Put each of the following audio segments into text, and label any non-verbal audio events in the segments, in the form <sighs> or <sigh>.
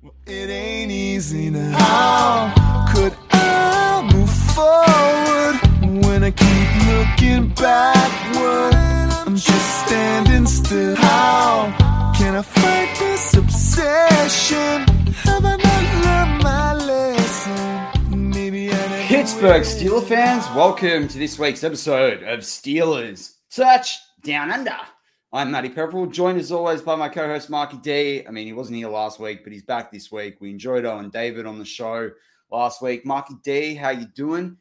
It ain't easy now. How could I move forward when I keep looking backward? I'm just standing still. How can I fight this obsession? Have I not learned my lesson? Maybe Pittsburgh Steeler fans, welcome to this week's episode of Steelers Touch Down Under. I'm Matty Peverell, joined as always by my co-host Marky D. I mean, he wasn't here last week, but he's back this week. We enjoyed Owen David on the show last week. Marky D, how you doing?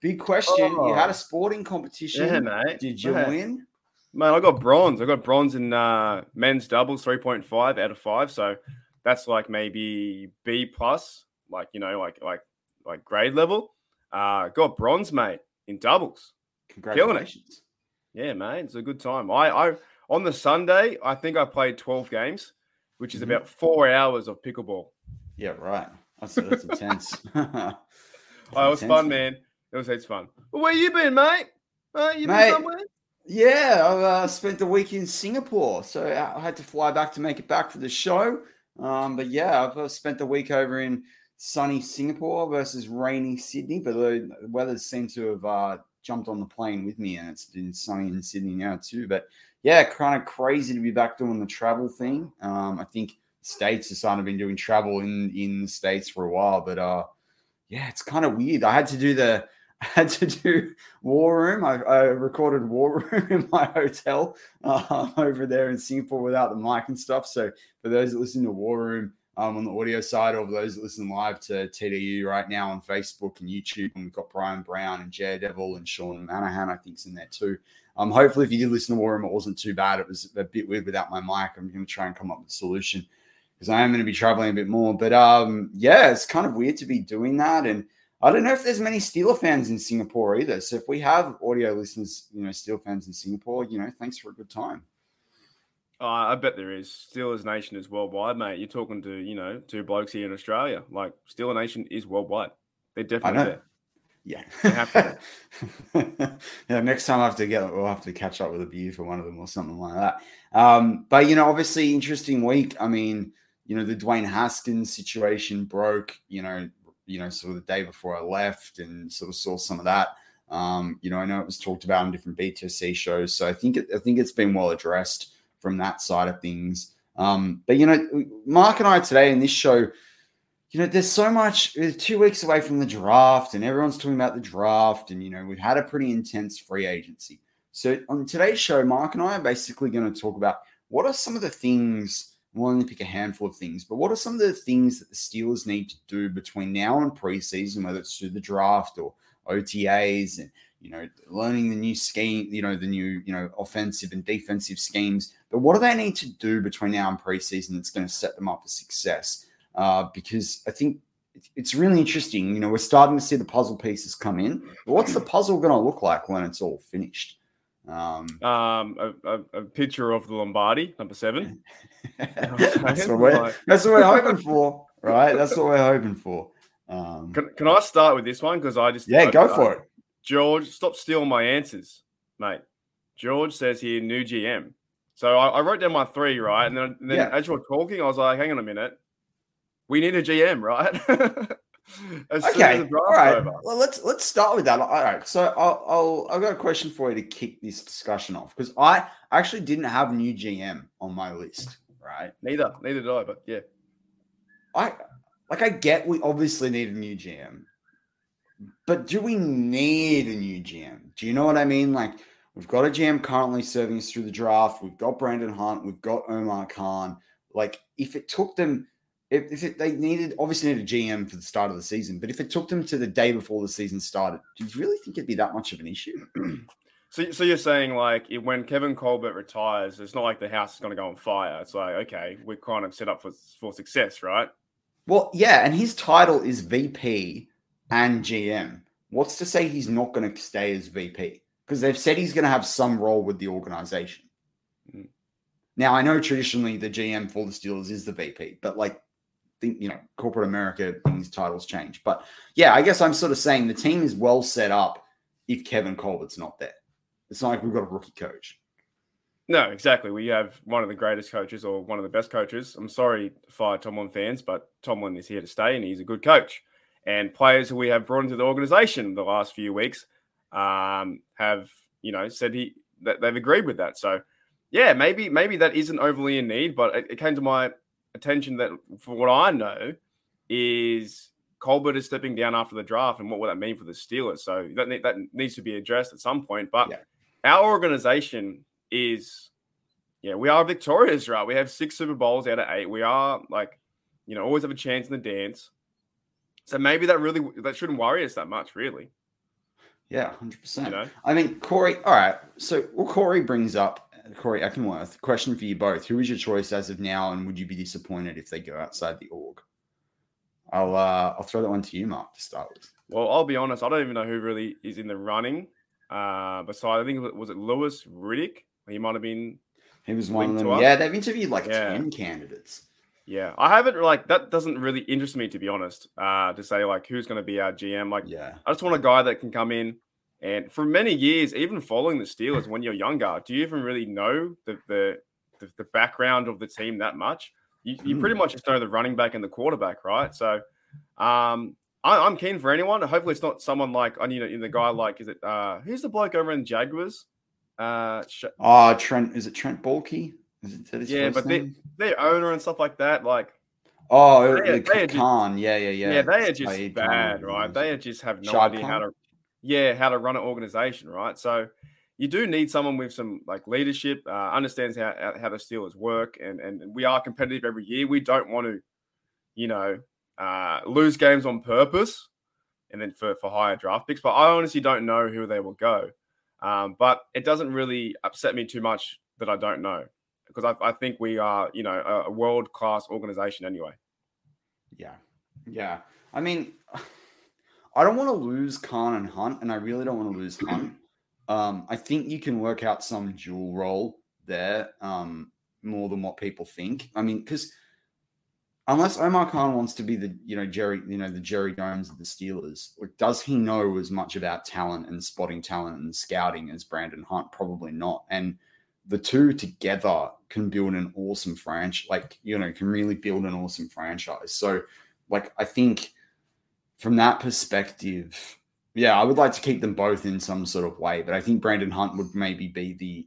Big question. You had a sporting competition. Yeah, mate. Did you Yeah. win? Man, I got bronze. I got bronze in uh, men's doubles, three point five out of five. So that's like maybe B plus, like you know, like like like grade level. Uh, got bronze, mate, in doubles. Congratulations. Yeah, mate, it's a good time. I I on the Sunday, I think I played twelve games, which is Mhm. about four hours of pickleball. Yeah, right. That's, that's intense. <laughs> Oh, it was fun, man. It was it's fun. Well, where you been, mate? Uh, you Mate, been somewhere? Yeah, I uh, spent the week in Singapore, so I had to fly back to make it back for the show. Um, but yeah, I've uh, spent the week over in sunny Singapore versus rainy Sydney. But the weather seemed to have uh, jumped on the plane with me, and it's been sunny in Sydney now too. But yeah, kind of crazy to be back doing the travel thing. Um, I think states have of been doing travel in in the states for a while, but uh, yeah, it's kind of weird. I had to do the <laughs> I had to do War Room. I, I recorded War <laughs> Room in my hotel uh, over there in Singapore without the mic and stuff. So for those that listen to War Room um, on the audio side, or those that listen live to TDU right now on Facebook and YouTube, and we've got Brian Brown and Devil and Sean Manahan, I think's in there too. Um, hopefully, if you did listen to War Room, it wasn't too bad. It was a bit weird without my mic. I'm going to try and come up with a solution because I am going to be traveling a bit more. But um, yeah, it's kind of weird to be doing that. And I don't know if there's many Steeler fans in Singapore either. So if we have audio listeners, you know, Steel fans in Singapore, you know, thanks for a good time. Uh, I bet there is. Steelers Nation is worldwide, mate. You're talking to, you know, two blokes here in Australia. Like Steeler Nation is worldwide. They're definitely there. Yeah. <laughs> <laughs> Yeah. Next time I have to get, we'll have to catch up with a view for one of them or something like that. Um, but you know, obviously, interesting week. I mean, you know, the Dwayne Haskins situation broke. You know, you know, sort of the day before I left, and sort of saw some of that. Um, you know, I know it was talked about on different BTC shows, so I think it, I think it's been well addressed from that side of things. Um, but you know, Mark and I today in this show, you know, there's so much. Two weeks away from the draft, and everyone's talking about the draft, and you know, we've had a pretty intense free agency. So on today's show, Mark and I are basically going to talk about what are some of the things. We'll only pick a handful of things, but what are some of the things that the Steelers need to do between now and preseason, whether it's through the draft or OTAs, and you know, learning the new scheme, you know, the new you know offensive and defensive schemes. But what do they need to do between now and preseason that's going to set them up for success? Uh, because I think it's- it's really interesting. You know, we're starting to see the puzzle pieces come in. But what's the puzzle going to look like when it's all finished? Um, Um, a, a, a picture of the Lombardi, number seven. <laughs> that's, what we're, that's what we're hoping for. right? That's what we're hoping for. Um, Can, can I start with this one? Because I just yeah, I- go I- for it. George, stop stealing my answers, mate. George says here, new GM. So I, I wrote down my three, right? And then, and then Yeah. as you were talking, I was like, hang on a minute. We need a GM, right? <laughs> as soon as Okay, draft's right. over. Well, let's let's start with that. All right, so I'll, I'll I've got a question for you to kick this discussion off because I actually didn't have new GM on my list. Right, Neither, neither did I, but yeah. I like I get we obviously need a new GM, but do we need a new GM? Do you know what I mean? Like we've got a GM currently serving us through the draft. We've got Brandon Hunt. We've got Omar Khan. Like if it took them, if, if it, they needed obviously needed a GM for the start of the season, but if it took them to the day before the season started, do you really think it'd be that much of an issue? <clears throat> So, so you're saying like if, when Kevin Colbert retires, it's not like the house is going to go on fire. It's like okay, we're kind of set up for for success, right? Well, yeah, and his title is VP and GM. What's to say he's not going to stay as VP? Because they've said he's going to have some role with the organization. Mm. Now, I know traditionally the GM for the Steelers is the VP, but like, think you know, corporate America, things titles change. But yeah, I guess I'm sort of saying the team is well set up if Kevin Colbert's not there. It's not like we've got a rookie coach. No, exactly. We have one of the greatest coaches or one of the best coaches. I'm sorry, fire Tomlin fans, but Tomlin is here to stay and he's a good coach. And players who we have brought into the organization the last few weeks um, have, you know, said he that they've agreed with that. So, yeah, maybe maybe that isn't overly in need, but it, it came to my attention that for what I know is Colbert is stepping down after the draft, and what would that mean for the Steelers? So that that needs to be addressed at some point. But Yeah. our organization is, yeah, we are victorious, right? We have six Super Bowls out of eight. We are like, you know, always have a chance in the dance. So maybe that really that shouldn't worry us that much, really. Yeah, hundred percent. You know, I mean, Corey. All right. So, what Corey brings up Corey Eckenworth. Question for you both: Who is your choice as of now, and would you be disappointed if they go outside the org? I'll uh, I'll throw that one to you, Mark, to start with. well, I'll be honest, I don't even know who really is in the running. Uh, besides, I think it was it Louis Riddick. He might have been He was one of them. Yeah, they've interviewed like Yeah. ten candidates. Yeah, I haven't like that. Doesn't really interest me to be honest. Uh, to say like who's going to be our GM. Like, Yeah, I just want a guy that can come in and for many years, even following the Steelers when you're younger, do you even really know the the the, the background of the team that much? You, you pretty much just know the running back and the quarterback, right? So, um, I, I'm keen for anyone. Hopefully, it's not someone like I you know in the guy like is it uh who's the bloke over in Jaguars? Uh, Sh- Oh, Trent. Is it Trent Baalke? Is it Yeah, but they- their owner and stuff like that. Like, Oh, they- the they are just- Yeah, yeah, yeah. yeah, they are just Khan, bad, right? They just have no Shad idea Khan? how to, yeah, how to run an organization, right? So you do need someone with some like leadership, uh, understands how how the Steelers work, and and we are competitive every year. We don't want to, you know, uh, lose games on purpose, and then for for higher draft picks. But I honestly don't know who they will go. Um, but it doesn't really upset me too much that I don't know because I, I think we are, you know, a, a world class organization anyway. Yeah. Yeah. I mean, I don't want to lose Khan and Hunt, and I really don't want to lose Hunt. <clears throat> Um, I think you can work out some dual role there um, more than what people think. I mean, because unless Omar Khan wants to be the, you know, Jerry, you know, the Jerry Jones of the Steelers, like, does he know as much about talent and spotting talent and scouting as Brandon Hunt? Probably not. And the two together can build an awesome franchise, like, you know, can really build an awesome franchise. So, like, I think from that perspective, yeah, I would like to keep them both in some sort of way, but I think Brandon Hunt would maybe be the,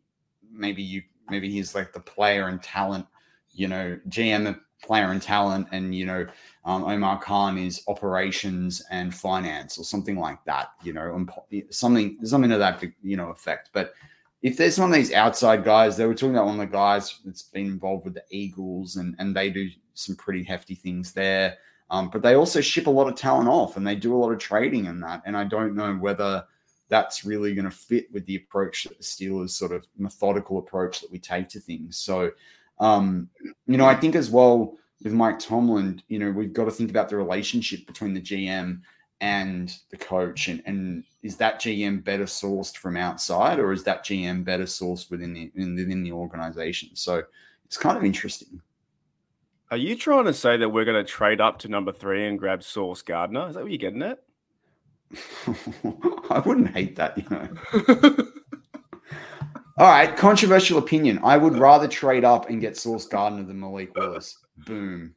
maybe you, maybe he's like the player and talent, you know, GM player and talent, and you know, um, Omar Khan is operations and finance or something like that, you know, something something to that you know effect. But if there's one of these outside guys, they were talking about one of the guys that's been involved with the Eagles, and and they do some pretty hefty things there. Um, but they also ship a lot of talent off, and they do a lot of trading in that. And I don't know whether that's really going to fit with the approach that the Steelers sort of methodical approach that we take to things. So, um, you know, I think as well with Mike Tomlin, you know, we've got to think about the relationship between the GM and the coach, and and is that GM better sourced from outside, or is that GM better sourced within the in, within the organization? So it's kind of interesting. Are you trying to say that we're going to trade up to number three and grab Sauce Gardner? Is that what you're getting at? <laughs> I wouldn't hate that, you know. <laughs> All right, controversial opinion. I would rather trade up and get Sauce Gardner than Malik Willis. Boom.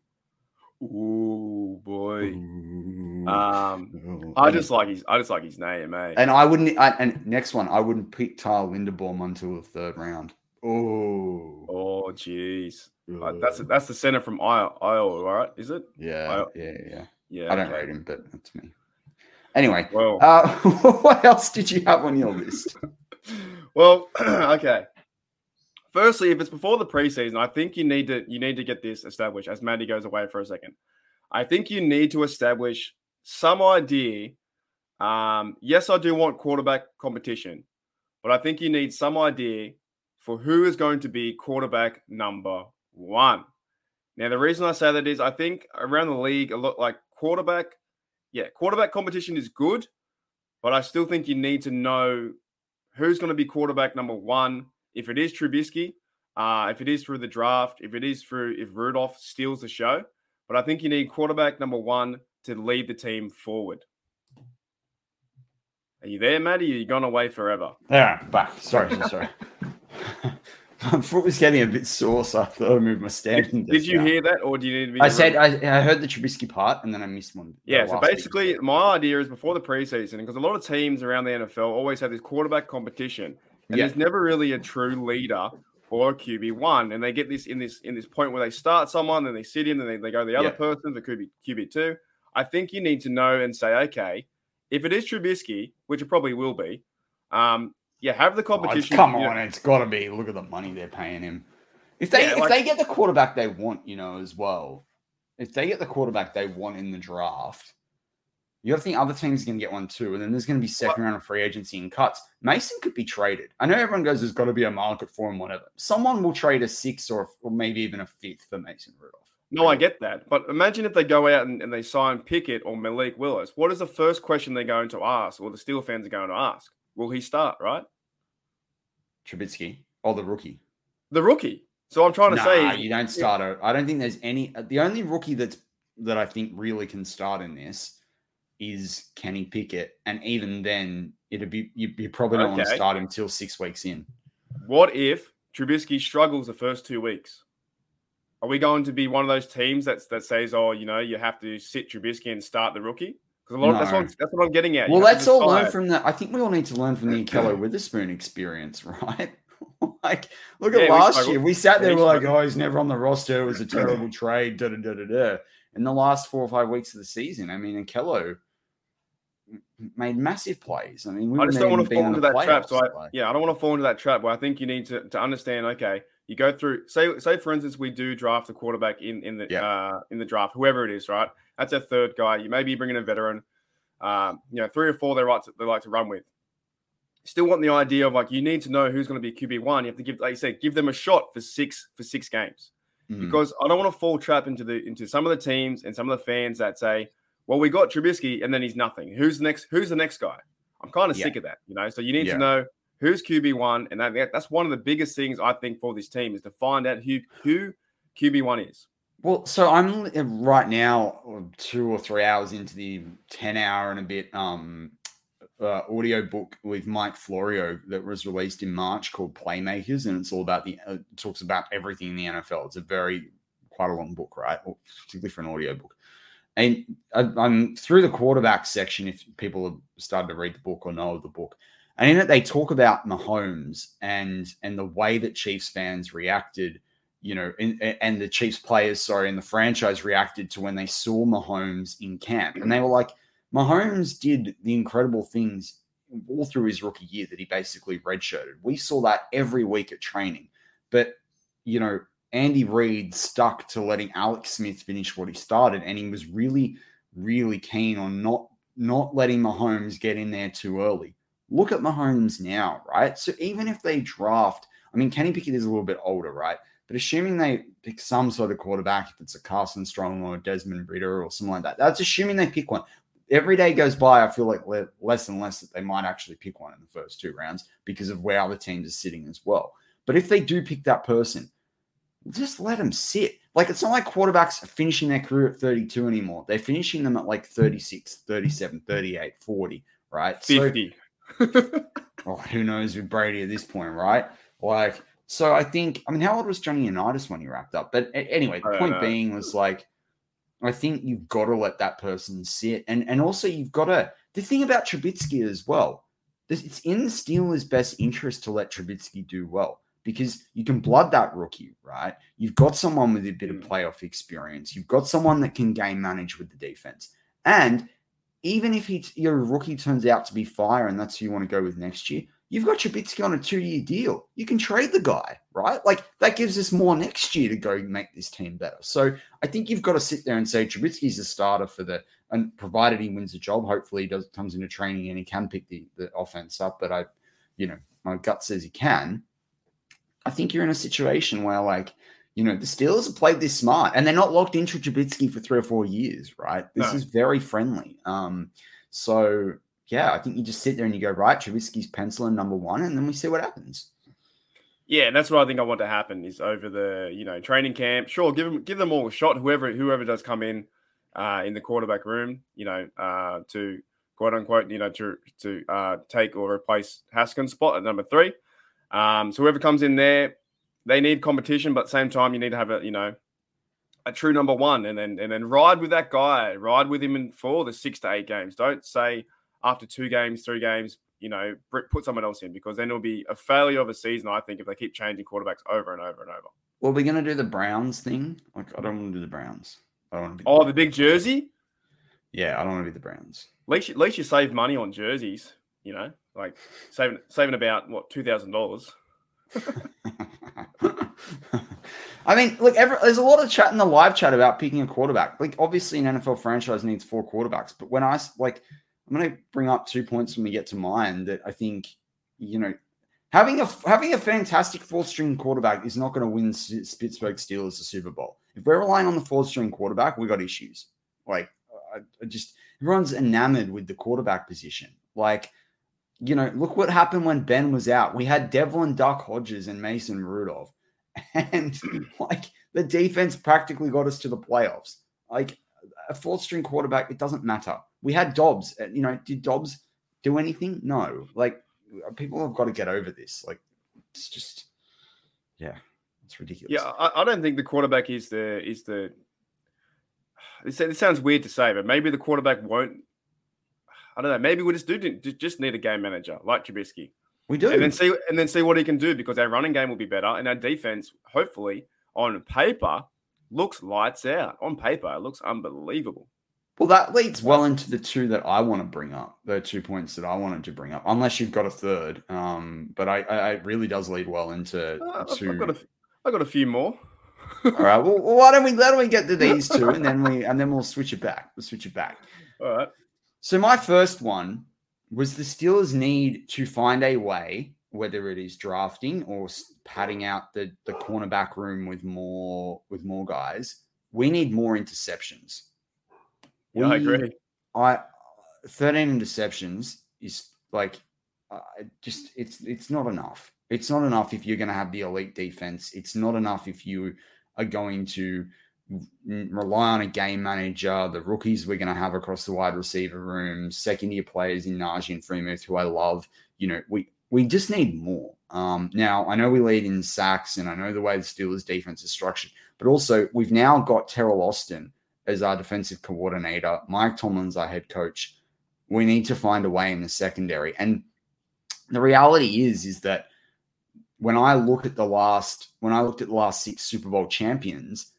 Ooh, boy. Ooh. Um, I just like his. I just like his name, eh? and I wouldn't. I, and next one, I wouldn't pick Tyler Linderbaum until the third round. Oh, Oh, jeez. Uh, that's that's the center from Iowa, right? Is it? yeah, yeah, yeah. Yeah. I don't okay. rate him, but that's me. Anyway, Well, uh, <laughs> what else did you have on your list? <laughs> well, <clears throat> okay. Firstly, if it's before the preseason, I think you need to you need to get this established. As Maddie goes away for a second, I think you need to establish some idea. Um, yes, I do want quarterback competition, but I think you need some idea for who is going to be quarterback number one. Now, the reason I say that is I think around the league, a lot like quarterback, yeah, quarterback competition is good, but I still think you need to know who's going to be quarterback number one. If it is Trubisky, uh, if it is through the draft, if it is through if Rudolph steals the show, but I think you need quarterback number one to lead the team forward. Are you there, Matty? You're you gone away forever. There, I'm back. Sorry, sorry, sorry. <laughs> My foot was getting a bit sore, so I thought I moved my standing. Did, did you hear that, or do you need to be? I said I, I heard the Trubisky part, and then I missed one. Yeah, so basically, my idea is before the preseason, because a lot of teams around the NFL always have this quarterback competition, and Yeah. there's never really a true leader or a QB one, and they get this in this in this point where they start someone, then they sit in, then they, they go the other Yeah. person for QB QB two. I think you need to know and say, okay, if it is Trubisky, which it probably will be, um, yeah, have the Oh, competition. come you know- on, it's got to be. Look at the money they're paying him. If they Yeah, if like- they get the quarterback they want, you know, as well. If they get the quarterback they want in the draft, you got to think other teams are going to get one too, and then there's going to be second round of free agency and cuts. Mason could be traded. I know everyone goes, "There's got to be a market for him." Whatever. Someone will trade a six or or maybe even a fifth for Mason Rudolph. No, I get that. But imagine if they go out and, and they sign Pickett or Malik Willis. What is the first question they're going to ask, or the Steel fans are going to ask? Will he start, right? Trubisky or the rookie. The rookie. So I'm trying to Nah, say, you don't start. A, I don't think there's any. Uh, the only rookie that's that I think really can start in this is Kenny Pickett, and even then, it'd be you, you probably don't want to start him till six weeks in. what if Trubisky struggles the first two weeks? Are we going to be one of those teams that's that says, "Oh, you know, you have to sit Trubisky and start the rookie"? Because a lot of, that's what that's what I'm getting at. Well, to let's all learn from that. I think we all need to learn from the <clears throat> Ahkello Witherspoon experience, <laughs> right? like, look at Yeah, we last struggled. year. We sat there, we we're like. "Oh, he's never on the roster. It was a terrible <clears throat> trade." Da da da da da. In the last four or five weeks of the season, I mean, Ahkello made massive plays. I mean, we I just don't want to fall into the that trap. So I, like- yeah, I don't want to fall into that trap where I think you need to, to understand. Okay, you go through. Say, say for instance, we do draft a quarterback in in the Yeah. uh, in the draft, whoever it is, right? That's a third guy. You maybe bring in a veteran. Um, you know, three or four they like to, they like to run with. Still want the idea of like you need to know who's going to be QB one. You have to give, like you said, give them a shot for six for six games Mm. because I don't want to fall trap into the into some of the teams and some of the fans that say, "Well, we got Trubisky and then he's nothing. Who's the next? Who's the next guy?" I'm kind of Yeah. sick of that, you know. So you need Yeah. to know who's QB one, and that, that's one of the biggest things I think for this team is to find out who who QB one is. Well, so I'm uh, right now uh, two or three hours into the ten hour and a bit um uh, audio book with Mike Florio that was released in March called Playmakers, and it's all about the uh, talks about everything in the NFL. It's a very quite a long book, right? Or particularly for an audio book. And I, I'm through the quarterback section. If people have started to read the book or know of the book, and in it they talk about Mahomes and and the way that Chiefs fans reacted you know, in, and the Chiefs players, sorry, and the franchise reacted to when they saw Mahomes in camp. And they were like, Mahomes did the incredible things all through his rookie year that he basically redshirted. We saw that every week at training. But, you know, Andy Reid stuck to letting Alex Smith finish what he started. And he was really, really keen on not not letting Mahomes get in there too early. Look at Mahomes now, right? So even if they draft, I mean, Kenny Pickett is a little bit older, right? But assuming they pick some sort of quarterback, if it's a Carson Strong or Desmond Ridder or something like that, that's assuming they pick one. Every day goes by, I feel like le- less and less that they might actually pick one in the first two rounds because of where other teams are sitting as well. But if they do pick that person, just let them sit. Like it's not like quarterbacks are finishing their career at 32 anymore. They're finishing them at like 36, 37, 38, 40, right? 50. So, <laughs> oh, who knows with Brady at this point, right? Like, so I think, I mean, how old was Johnny Unitas when he wrapped up? But anyway, the point know. being was like, I think you've got to let that person sit. And and also you've got to the thing about Trubisky as well, it's in the Steelers' best interest to let Trubisky do well because you can blood that rookie, right? You've got someone with a bit of mm. playoff experience. You've got someone that can game manage with the defense. And even if he, your rookie turns out to be fire and that's who you want to go with next year, you've got Trubisky on a two year deal. You can trade the guy, right? Like that gives us more next year to go make this team better. So I think you've got to sit there and say Trubisky's a starter for the, and provided he wins the job, hopefully he does comes into training and he can pick the, the offense up. But I, you know, my gut says he can. I think you're in a situation where, like, you know, the Steelers have played this smart and they're not locked into Trubisky for three or four years, right? This no. is very friendly. Um, so yeah, I think you just sit there and you go, right, Trubisky's penciling number one, and then we see what happens. Yeah, and that's what I think I want to happen is over the you know training camp. Sure, give them give them all a shot. Whoever whoever does come in uh, in the quarterback room, you know, uh, to quote unquote, you know, to to uh, take or replace Haskins' spot at number three. Um, so whoever comes in there, they need competition, but same time, you need to have a you know a true number one, and then and then ride with that guy, ride with him in for the six to eight games. Don't say after two games, three games, you know, put someone else in because then it'll be a failure of a season. I think if they keep changing quarterbacks over and over and over. Well, we're gonna do the Browns thing. Like, I don't want to do the Browns. I don't want to be. Oh, the, the big jersey. Yeah, I don't want to be the Browns. At least, at least you save money on jerseys. You know, like saving saving about what two thousand dollars. <laughs> I mean, look, every, there's a lot of chat in the live chat about picking a quarterback. Like, obviously, an NFL franchise needs four quarterbacks, but when I like, I'm going to bring up two points when we get to mine that I think, you know, having a having a fantastic fourth string quarterback is not going to win Pittsburgh Steelers the Super Bowl. If we're relying on the fourth string quarterback, we got issues. Like, I, I just everyone's enamored with the quarterback position. Like, you know, look what happened when Ben was out. We had Devlin Duck Hodges and Mason Rudolph, <laughs> and like the defense practically got us to the playoffs. Like a fourth string quarterback, it doesn't matter. We had Dobbs. Uh, you know, did Dobbs do anything? No. Like people have got to get over this. Like it's just, yeah, it's ridiculous. Yeah, I, I don't think the quarterback is the is the. <sighs> It sounds weird to say, but maybe the quarterback won't. I don't know. Maybe we just do just need a game manager like Trubisky. We do, and then see and then see what he can do because our running game will be better and our defense, hopefully, on paper, looks lights out. On paper, it looks unbelievable. Well, that leads well into the two that I want to bring up. The two points that I wanted to bring up, unless you've got a third. Um, but I, I it really does lead well into uh, two. I've got a, I've got a few more. All right. Well, why don't we why don't we get to these two and then we and then we'll switch it back. We'll switch it back. All right. So my first one was the Steelers need to find a way, whether it is drafting or padding out the the cornerback room with more with more guys. We need more interceptions yeah, we, I agree. I 13 interceptions is like uh, just it's it's not enough. It's not enough if you're going to have the elite defense. It's not enough if you are going to rely on a game manager, the rookies we're going to have across the wide receiver room, second year players in Najee and Freiermuth, who I love. You know, we we just need more. Um, now I know we lead in sacks, and I know the way the Steelers defense is structured, but also we've now got Teryl Austin, as our defensive coordinator. Mike Tomlin's our head coach. We need to find a way in the secondary. And the reality is, is that when I look at the last, when I looked at the last six Super Bowl champions,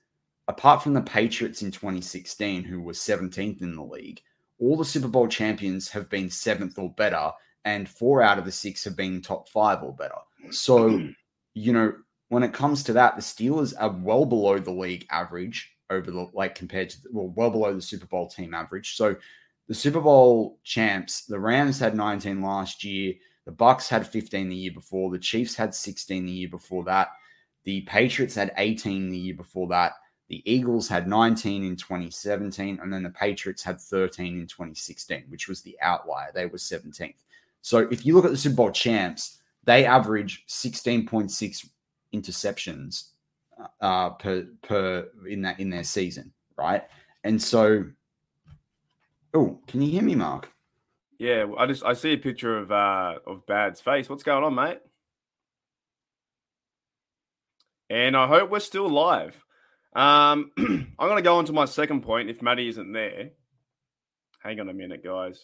apart from the Patriots in 2016, who were 17th in the league, all the Super Bowl champions have been seventh or better, and four out of the six have been top five or better. So, <clears throat> you know, when it comes to that, the Steelers are well below the league average over the like compared to well well below the Super Bowl team average. So the Super Bowl champs, the Rams had 19 last year, the Bucks had 15 the year before, the Chiefs had 16 the year before that, the Patriots had 18 the year before that, the Eagles had 19 in 2017, and then the Patriots had 13 in 2016, which was the outlier. They were 17th. So if you look at the Super Bowl champs, they average 16.6 interceptions uh, per per in that in their season, right? And so, oh, can you hear me, Mark? Yeah, I just I see a picture of uh of Bad's face. What's going on, mate? And I hope we're still live. Um, <clears throat> I'm going to go on to my second point. If Maddie isn't there, hang on a minute, guys.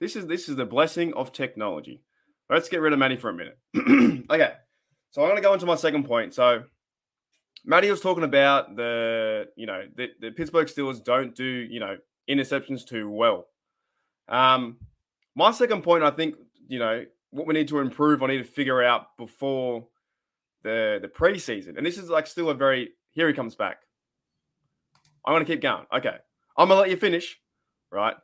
This is this is the blessing of technology. Let's get rid of Maddie for a minute. <clears throat> okay, so I'm going to go into my second point. So Maddie was talking about the you know the, the Pittsburgh Steelers don't do you know interceptions too well. Um, my second point, I think you know what we need to improve. I need to figure out before the the preseason, and this is like still a very here he comes back. I'm gonna keep going. Okay, I'm gonna let you finish. Right.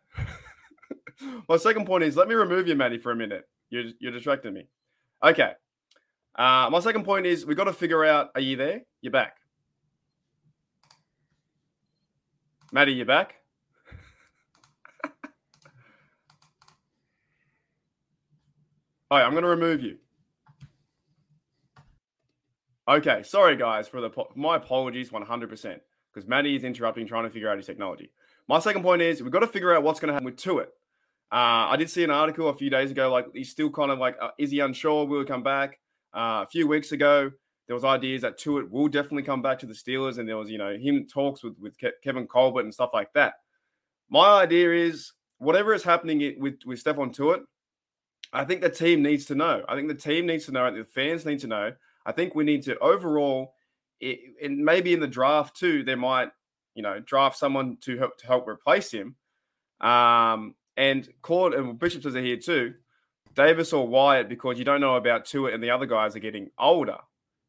<laughs> My second point is let me remove you, Maddie, for a minute. You're you're distracting me. Okay. Uh, my second point is we've got to figure out. Are you there? You're back. Maddie, You're back? <laughs> All right, I'm going to remove you. Okay, sorry guys for the my apologies 100% because Maddie is interrupting trying to figure out his technology. My second point is we've got to figure out what's going to happen with Tuitt. Uh, I did see an article a few days ago, like he's still kind of like, uh, is he unsure? Will he come back? Uh, a few weeks ago, there was ideas that Tuitt will definitely come back to the Steelers, and there was, you know, him talks with with Ke- Kevin Colbert and stuff like that. My idea is whatever is happening with with Stephon Tuitt, I think the team needs to know. I think the team needs to know. The fans need to know. I think we need to overall, it, and maybe in the draft too, they might, you know, draft someone to help to help replace him. Um, and Claude and Bishop says here too. Davis or Wyatt because you don't know about Tuitt and the other guys are getting older.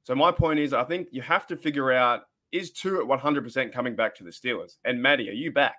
So my point is, I think you have to figure out is Tuitt 100% coming back to the Steelers? And Maddie, are you back?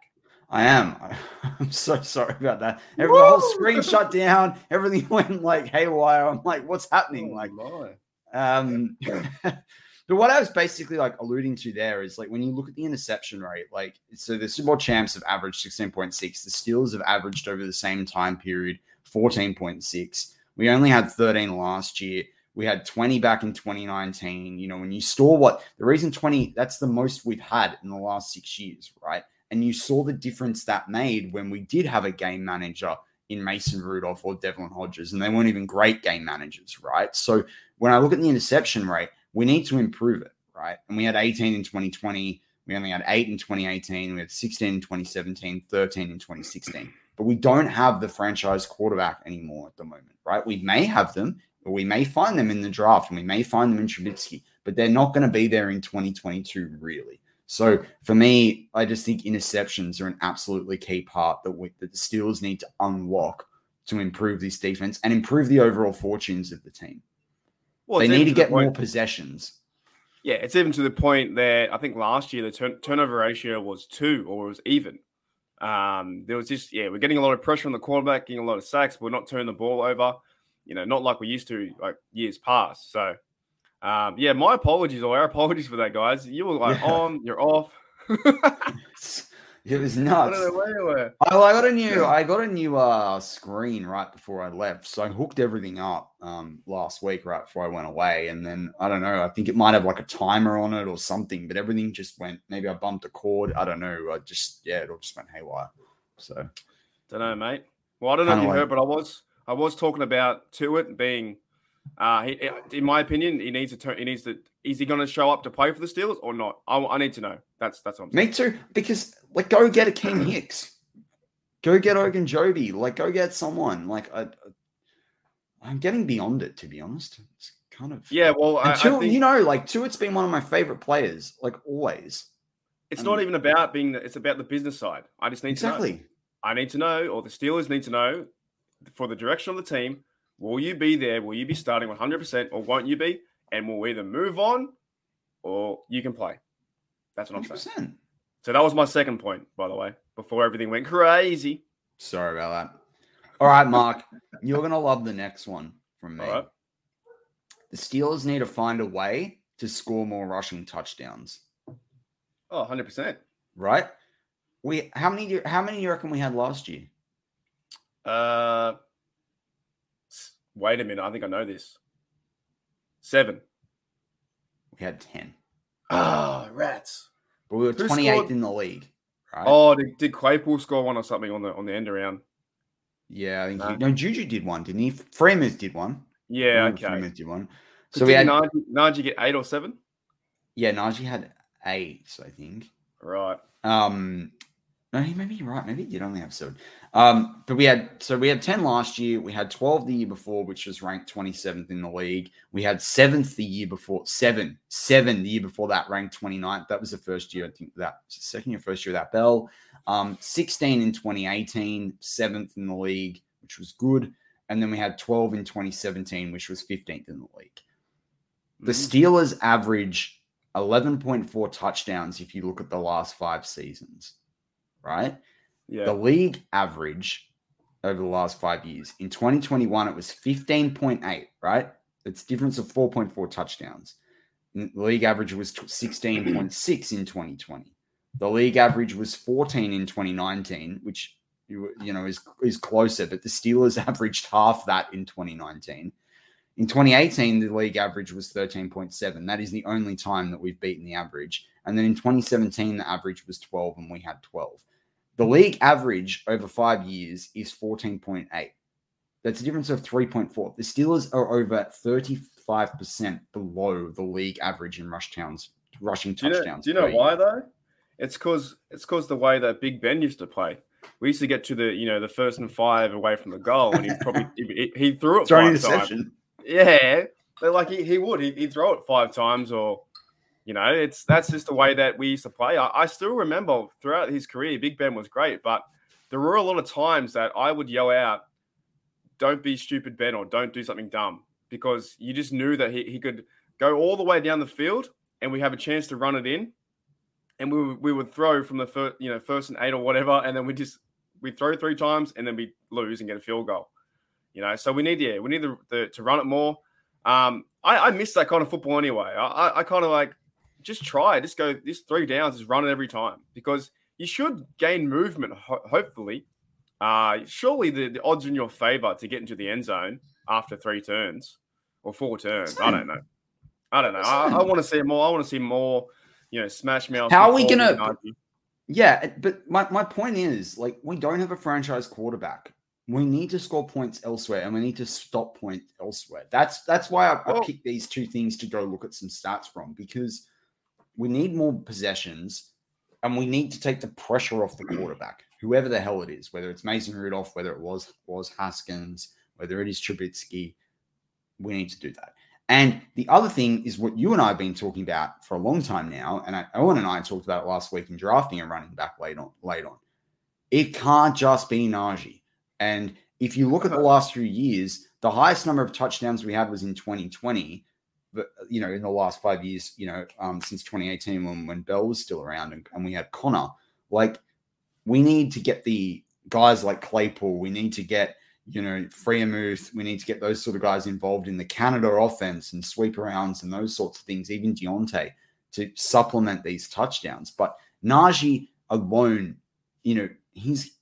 I am. <laughs> I'm so sorry about that. Every, the whole screen shut down. Everything <laughs> went like haywire. I'm like, what's happening? Oh, like, my. um, <laughs> but what I was basically like alluding to there is like when you look at the interception rate, like so the Super Bowl champs have averaged 16.6. The Steelers have averaged over the same time period 14.6. We only had 13 last year. We had 20 back in 2019. You know, when you saw what the reason 20, that's the most we've had in the last six years, right? And you saw the difference that made when we did have a game manager in Mason Rudolph or Devlin Hodges, and they weren't even great game managers, right? So when I look at the interception rate, we need to improve it, right? And we had 18 in 2020. We only had eight in 2018. We had 16 in 2017, 13 in 2016. But we don't have the franchise quarterback anymore at the moment, right? We may have them, or we may find them in the draft, and we may find them in Trubisky, but they're not going to be there in 2022, really. So for me, I just think interceptions are an absolutely key part that, we, that the Steelers need to unlock to improve this defense and improve the overall fortunes of the team. Well, they need to get more possessions. Yeah, it's even to the point that I think last year the turn- turnover ratio was two or it was even. Um, there was just yeah, we're getting a lot of pressure on the quarterback, getting a lot of sacks, but we're not turning the ball over. You know, not like we used to like years past. So, um, yeah, my apologies or our <laughs> apologies for that, guys. You were like Yeah. on, you're off. <laughs> <laughs> It was nuts. don't know where you were. I, I got a new I got a new uh screen right before I left. So I hooked everything up um last week right before I went away. And then I don't know, I think it might have like a timer on it or something, but everything just went maybe I bumped a cord. I don't know. I just yeah, it all just went haywire. So Don't know, mate. Well, I don't know if you like- heard, but I was I was talking about Tuitt being, uh, he, in my opinion, he needs to turn. He needs to. Is he going to show up to play for the Steelers or not? I, I need to know. That's that's what I'm saying. me too, because like go get a King <clears throat> Hicks. Go get Ogunjobi. Like go get someone. Like I, I'm getting beyond it to be honest. It's kind of Yeah, well, I, And I think you know, like Tuitt's been one of my favorite players, like always. it's not even about being. The, it's about the business side. I just need to know. Exactly. I need to know, or the Steelers need to know, for the direction of the team. Will you be there? Will you be starting 100 percent, or won't you be? And we'll either move on, or you can play. That's what I'm saying. 100%. So that was my second point, by the way. Before everything went crazy. Sorry about that. All right, Mark, you're gonna love the next one from me. Right. The Steelers need to find a way to score more rushing touchdowns. Oh, 100 percent. Right? We how many do you, how many do you reckon we had last year? Uh, wait a minute. I think I know this. Seven. We had ten. Ah, rats. But we were 28th in the league. Right? Oh, did, did Claypool score one or something on the on the end around? yeah, I think no. he, no Juju did one, didn't he? Freiermuth did one. Yeah, okay. Freiermuth did one. So So we had Najee, Najee get eight or seven? yeah, Najee had eight, I think. Right. Um, no, he maybe you're right. Maybe he did only have seven. Um, but we had so we had ten last year. We had twelve the year before, which was ranked twenty seventh in the league. We had seventh the year before, seven, seven the year before that, ranked 29th. That was the first year, I think that second year, first year without Bell. Um, sixteen in 2018, seventh in the league, which was good. And then we had twelve in 2017, which was fifteenth in the league. The Mm. Steelers average 11.4 touchdowns if you look at the last five seasons, right? Yeah. The league average over the last five years in 2021, it was 15.8, right? It's difference of 4.4 touchdowns. The league average was 16.6 in 2020. The league average was 14 in 2019, which you you know is is closer, but the Steelers <laughs> averaged half that in 2019. In 2018, the league average was 13.7. That is the only time that we've beaten the average. And then in 2017, the average was 12, and we had 12. The league average over five years is 14.8. That's a difference of 3.4. The Steelers are over 35% below the league average in rush towns, rushing do you know, touchdowns. do you know why though? It's cause it's cause the way that Big Ben used to play. We used to get to the you know the first and five away from the goal, and he probably he, he threw it Throwing five times. Yeah, but like he, he would he he'd throw it five times, or you know it's that's just the way that we used to play. I, I still remember throughout his career, Big Ben was great, but there were a lot of times that I would yell out, "Don't be stupid, Ben," or "Don't do something dumb," because you just knew that he, he could go all the way down the field, and we have a chance to run it in, and we we would throw from the first you know first and eight or whatever, and then we just we throw three times and then we lose and get a field goal. You know, so we need yeah we need the, the, to run it more. Um, I, I miss that kind of football anyway. I, I, I kind of like just try, just go this three downs, just run it every time because you should gain movement. Ho- hopefully, uh, surely the, the odds are in your favor to get into the end zone after three turns or four turns. I don't know. I don't know. I, I want to see more. I want to see more. You know, smash mouth. How are we gonna- Yeah, but my, my point is like we don't have a franchise quarterback. We need to score points elsewhere, and we need to stop points elsewhere. That's that's why I, I picked these two things to go look at some stats from because we need more possessions, and we need to take the pressure off the <clears throat> quarterback, whoever the hell it is, whether it's Mason Rudolph, whether it was was Haskins, whether it is Trubisky. We need to do that. And the other thing is what you and I have been talking about for a long time now, and I, Owen and I talked about it last week in drafting a running back late on. Late on, it can't just be Najee. And if you look at the uh-huh. last few years, the highest number of touchdowns we had was in 2020. But you know, in the last five years, you know, um, since 2018 when when Bell was still around and, and we had Conner, like we need to get the guys like Claypool. We need to get you know, Freiermuth. We need to get those sort of guys involved in the Canada offense and sweep arounds and those sorts of things, even Diontae, to supplement these touchdowns. But Najee alone, you know, he's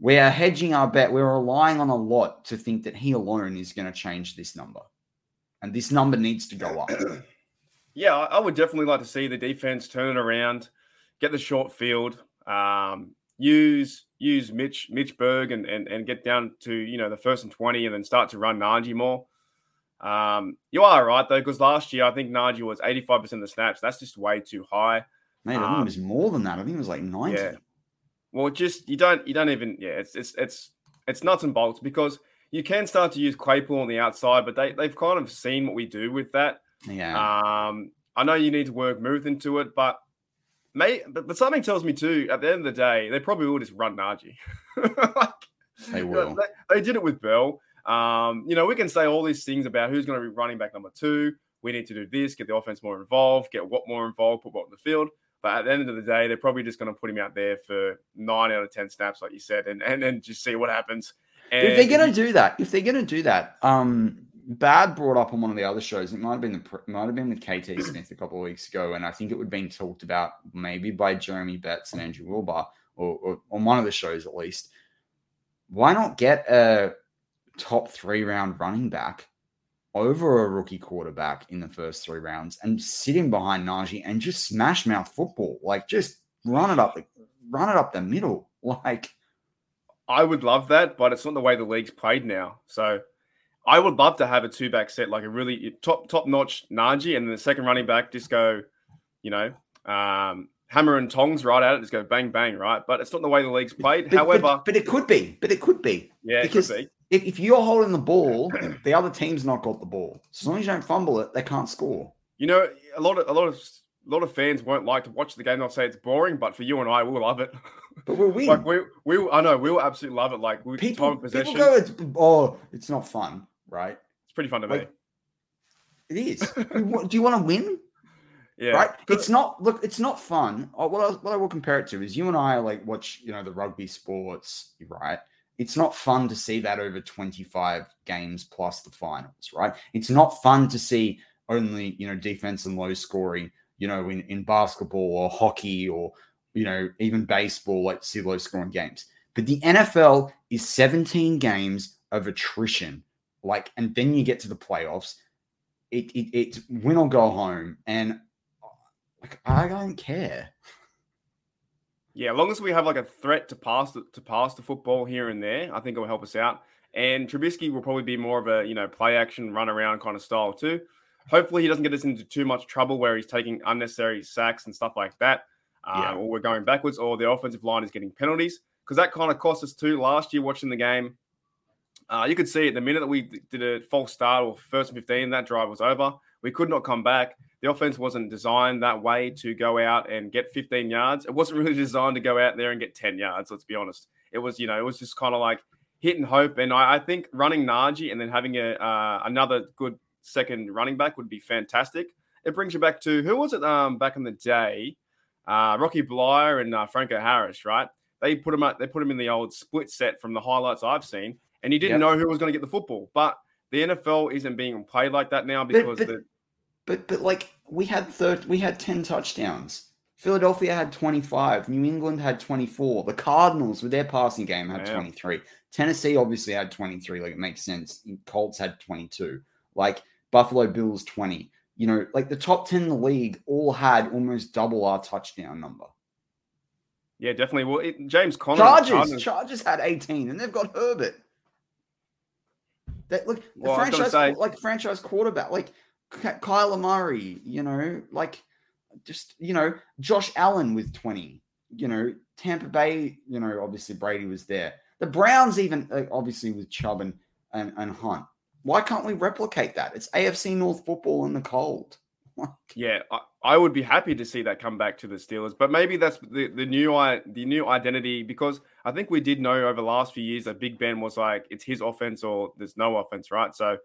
we are hedging our bet. We're relying on a lot to think that he alone is going to change this number. And this number needs to go up. <clears throat> Yeah, I would definitely like to see the defense turn it around, get the short field, um, use use Mitch Mitch Berg and, and and get down to you know the first and twenty, and then start to run Najee more. Um, you are right though, because last year I think Najee was eighty five percent of the snaps. That's just way too high. Mate, I think Um, it was more than that. I think it was like 90. Yeah. Well, just you don't you don't even yeah. It's it's it's it's nuts and bolts because you can start to use Claypool on the outside, but they they've kind of seen what we do with that. Yeah. Um, I know you need to work Muth into it, but may but, but something tells me too. At the end of the day, they probably will just run Najee. <laughs> Like, They will. They, they did it with Bell. Um, you know, we can say all these things about who's going to be running back number two. We need to do this, get the offense more involved, get what more involved, put what in the field. But at the end of the day, they're probably just going to put him out there for nine out of ten snaps, like you said, and and then just see what happens. And if they're going to do that, if they're going to do that, um, Bad brought up on one of the other shows. It might have been the might have been with KT <clears throat> Smith a couple of weeks ago, and I think it would have been talked about maybe by Jeremy Betts and Andrew Wilbur, or, or on one of the shows at least. Why not get a top three round running back over a rookie quarterback in the first three rounds and sit him behind Najee and just smash mouth football. Like just run it up the run it up the middle. <laughs> Like I would love that, but it's not the way the league's played now. So I would love to have a two back set, like a really top top notch Najee, and then the second running back just go, you know, um, hammer and tongs right at it, just go bang bang, right? But it's not the way the league's played. but, However, but, but it could be. But it could be. yeah, because it could be. if, if you're holding the ball, <clears throat> the other team's not got the ball. So as long as you don't fumble it, they can't score. You know, a lot of a lot of a lot of fans won't like to watch the game. They'll say it's boring, but for you and I, we'll love it. <laughs> But we'll win. like we, we, I know we'll absolutely love it. Like we people, time of possession, people go, it's, oh, it's not fun, right? it's pretty fun to like, me. It is. <laughs> Do you want to win? Yeah, right? It's not. Look, it's not fun. What I, what I will compare it to is you and I like watch, you know, the rugby sports, right? It's not fun to see that over 25 games plus the finals, right? It's not fun to see only, you know, defense and low scoring, you know, in, in basketball or hockey or, you know, even baseball, like see low scoring games. But the NFL is 17 games of attrition, like, and then you get to the playoffs. It, it it's win or go home, and uh, like I don't care. Yeah, as long as we have like a threat to pass the, to pass the football here and there, I think it will help us out. And Trubisky will probably be more of a you know play action, run around kind of style too. Hopefully, he doesn't get us into too much trouble where he's taking unnecessary sacks and stuff like that, uh, Yeah. or we're going backwards, or the offensive line is getting penalties because that kind of cost us too last year watching the game. Uh, you could see it the minute that we did a false start or first and 15, that drive was over. We could not come back. The offense wasn't designed that way to go out and get 15 yards. It wasn't <laughs> really designed to go out there and get 10 yards, let's be honest. It was, you know, it was just kind of like hit and hope. And I, I think running Najee and then having a uh, another good second running back would be fantastic. It brings you back to who was it um, back in the day? Uh, Rocky Bleier and uh, Franco Harris, right? They put him up, they put him in the old split set from the highlights I've seen, and you didn't Yep. know who was going to get the football. But the NFL isn't being played like that now But- because but- the But but like we had third, we had ten touchdowns. Philadelphia had twenty five. New England had twenty four. The Cardinals with their passing game had Yeah. twenty three. Tennessee obviously had twenty three. Like it makes sense. Colts had twenty two. Like Buffalo Bills twenty. You know, like the top ten in the league all had almost double our touchdown number. yeah, definitely. Well, it, James Conner, Chargers, Cardinals- Chargers had 18, and they've got Herbert. That look, the Well, I was gonna franchise, say- like franchise quarterback, like Ky- Kyler Murray, you know, like just you know, Josh Allen with 20, you know, Tampa Bay, you know, obviously Brady was there. The Browns, even uh, obviously with Chubb and, and and Hunt. Why can't we replicate that? It's AFC North football in the cold. <laughs> Yeah, I, I would be happy to see that come back to the Steelers, but maybe that's the, the new i- the new identity because I think we did know over the last few years that Big Ben was like it's his offense or there's no offense, right? So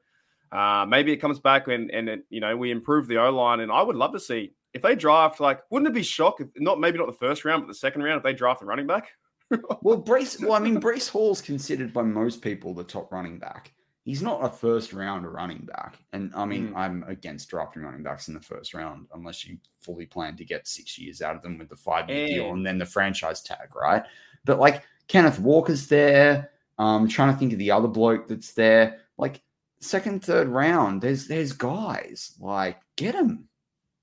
uh, maybe it comes back and and it, you know we improve the O line, and I would love to see if they draft like wouldn't it be shock if not maybe not the first round but the second round if they draft a running back? <laughs> Well, Breece. Well, I mean, Breece Hall's considered by most people the top running back. He's not a first round running back, and I mean, Mm. I'm against drafting running backs in the first round unless you fully plan to get six years out of them with the five year deal And- then the franchise tag, right? But like Kenneth Walker's there. Um, trying to think of the other bloke that's there. Like second, third round, there's there's guys like get him.